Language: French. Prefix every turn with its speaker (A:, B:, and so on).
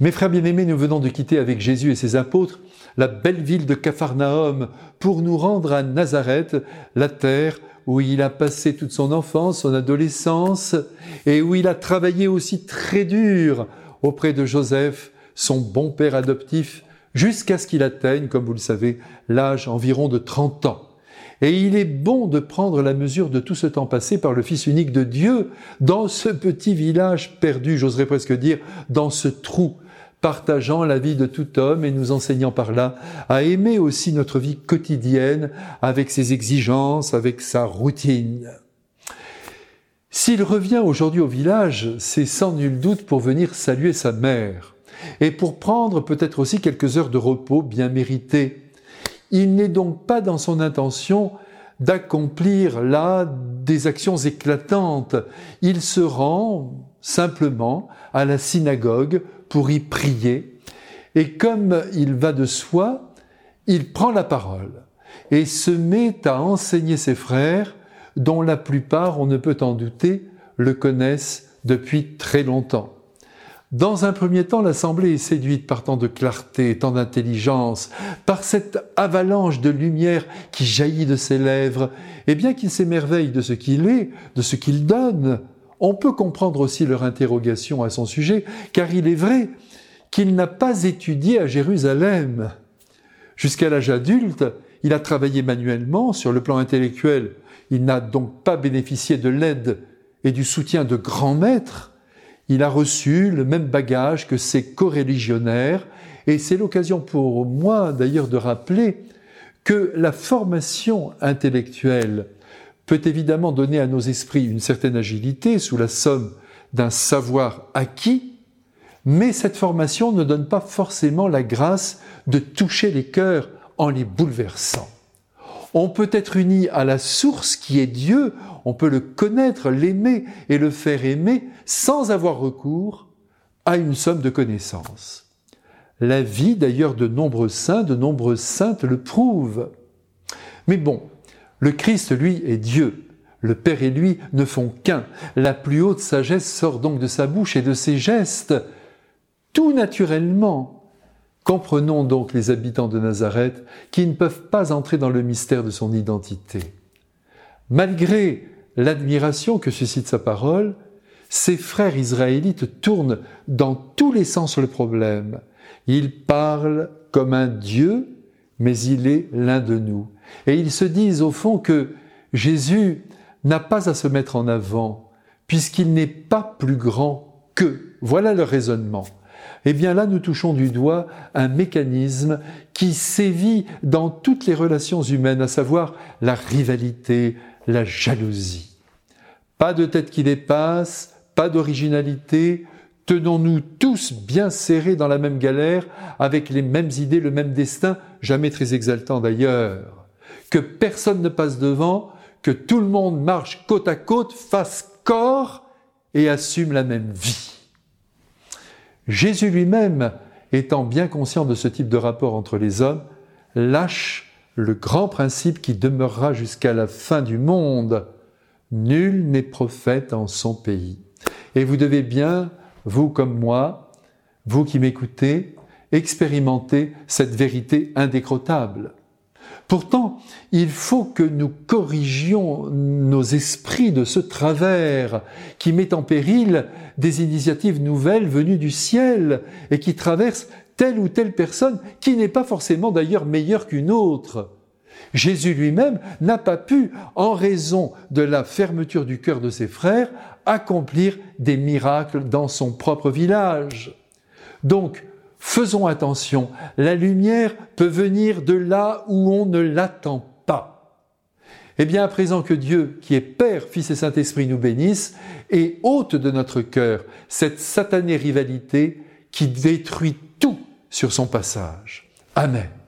A: Mes frères bien-aimés, nous venons de quitter avec Jésus et ses apôtres la belle ville de Capharnaüm pour nous rendre à Nazareth, la terre où il a passé toute son enfance, son adolescence, et où il a travaillé aussi très dur auprès de Joseph, son bon père adoptif, jusqu'à ce qu'il atteigne, comme vous le savez, l'âge environ de 30 ans. Et il est bon de prendre la mesure de tout ce temps passé par le Fils unique de Dieu dans ce petit village perdu, j'oserais presque dire, dans ce trou partageant la vie de tout homme et nous enseignant par là à aimer aussi notre vie quotidienne avec ses exigences, avec sa routine. S'il revient aujourd'hui au village, c'est sans nul doute pour venir saluer sa mère et pour prendre peut-être aussi quelques heures de repos bien méritées. Il n'est donc pas dans son intention d'accomplir là des actions éclatantes. Il se rend simplement à la synagogue pour y prier. Et comme il va de soi, il prend la parole et se met à enseigner ses frères, dont la plupart, on ne peut en douter, le connaissent depuis très longtemps. Dans un premier temps, l'Assemblée est séduite par tant de clarté, tant d'intelligence, par cette avalanche de lumière qui jaillit de ses lèvres, et bien qu'il s'émerveille de ce qu'il est, de ce qu'il donne, on peut comprendre aussi leur interrogation à son sujet, car il est vrai qu'il n'a pas étudié à Jérusalem. Jusqu'à l'âge adulte, il a travaillé manuellement sur le plan intellectuel. Il n'a donc pas bénéficié de l'aide et du soutien de grands maîtres. Il a reçu le même bagage que ses coreligionnaires, et c'est l'occasion pour moi d'ailleurs de rappeler que la formation intellectuelle peut évidemment donner à nos esprits une certaine agilité sous la somme d'un savoir acquis, mais cette formation ne donne pas forcément la grâce de toucher les cœurs en les bouleversant. On peut être uni à la source qui est Dieu, on peut le connaître, l'aimer et le faire aimer sans avoir recours à une somme de connaissances. La vie d'ailleurs de nombreux saints, de nombreuses saintes le prouve. Mais bon, le Christ, lui, est Dieu. Le Père et lui ne font qu'un. La plus haute sagesse sort donc de sa bouche et de ses gestes. Tout naturellement. Comprenons donc les habitants de Nazareth qui ne peuvent pas entrer dans le mystère de son identité. Malgré l'admiration que suscite sa parole, ses frères israélites tournent dans tous les sens le problème. Il parle comme un Dieu, mais il est l'un de nous. Et ils se disent au fond que Jésus n'a pas à se mettre en avant, puisqu'il n'est pas plus grand que. Voilà le raisonnement. Eh bien là, nous touchons du doigt un mécanisme qui sévit dans toutes les relations humaines, à savoir la rivalité, la jalousie. Pas de tête qui dépasse, pas d'originalité, tenons-nous tous bien serrés dans la même galère, avec les mêmes idées, le même destin, jamais très exaltant d'ailleurs que personne ne passe devant, que tout le monde marche côte à côte, fasse corps et assume la même vie. Jésus lui-même, étant bien conscient de ce type de rapport entre les hommes, lâche le grand principe qui demeurera jusqu'à la fin du monde. Nul n'est prophète en son pays. Et vous devez bien, vous comme moi, vous qui m'écoutez, expérimenter cette vérité indécrottable. Pourtant, il faut que nous corrigions nos esprits de ce travers qui met en péril des initiatives nouvelles venues du ciel et qui traversent telle ou telle personne qui n'est pas forcément d'ailleurs meilleure qu'une autre. Jésus lui-même n'a pas pu, en raison de la fermeture du cœur de ses frères, accomplir des miracles dans son propre village. Donc, faisons attention, la lumière peut venir de là où on ne l'attend pas. Eh bien, à présent que Dieu, qui est Père, Fils et Saint-Esprit, nous bénisse et ôte de notre cœur cette satanée rivalité qui détruit tout sur son passage. Amen.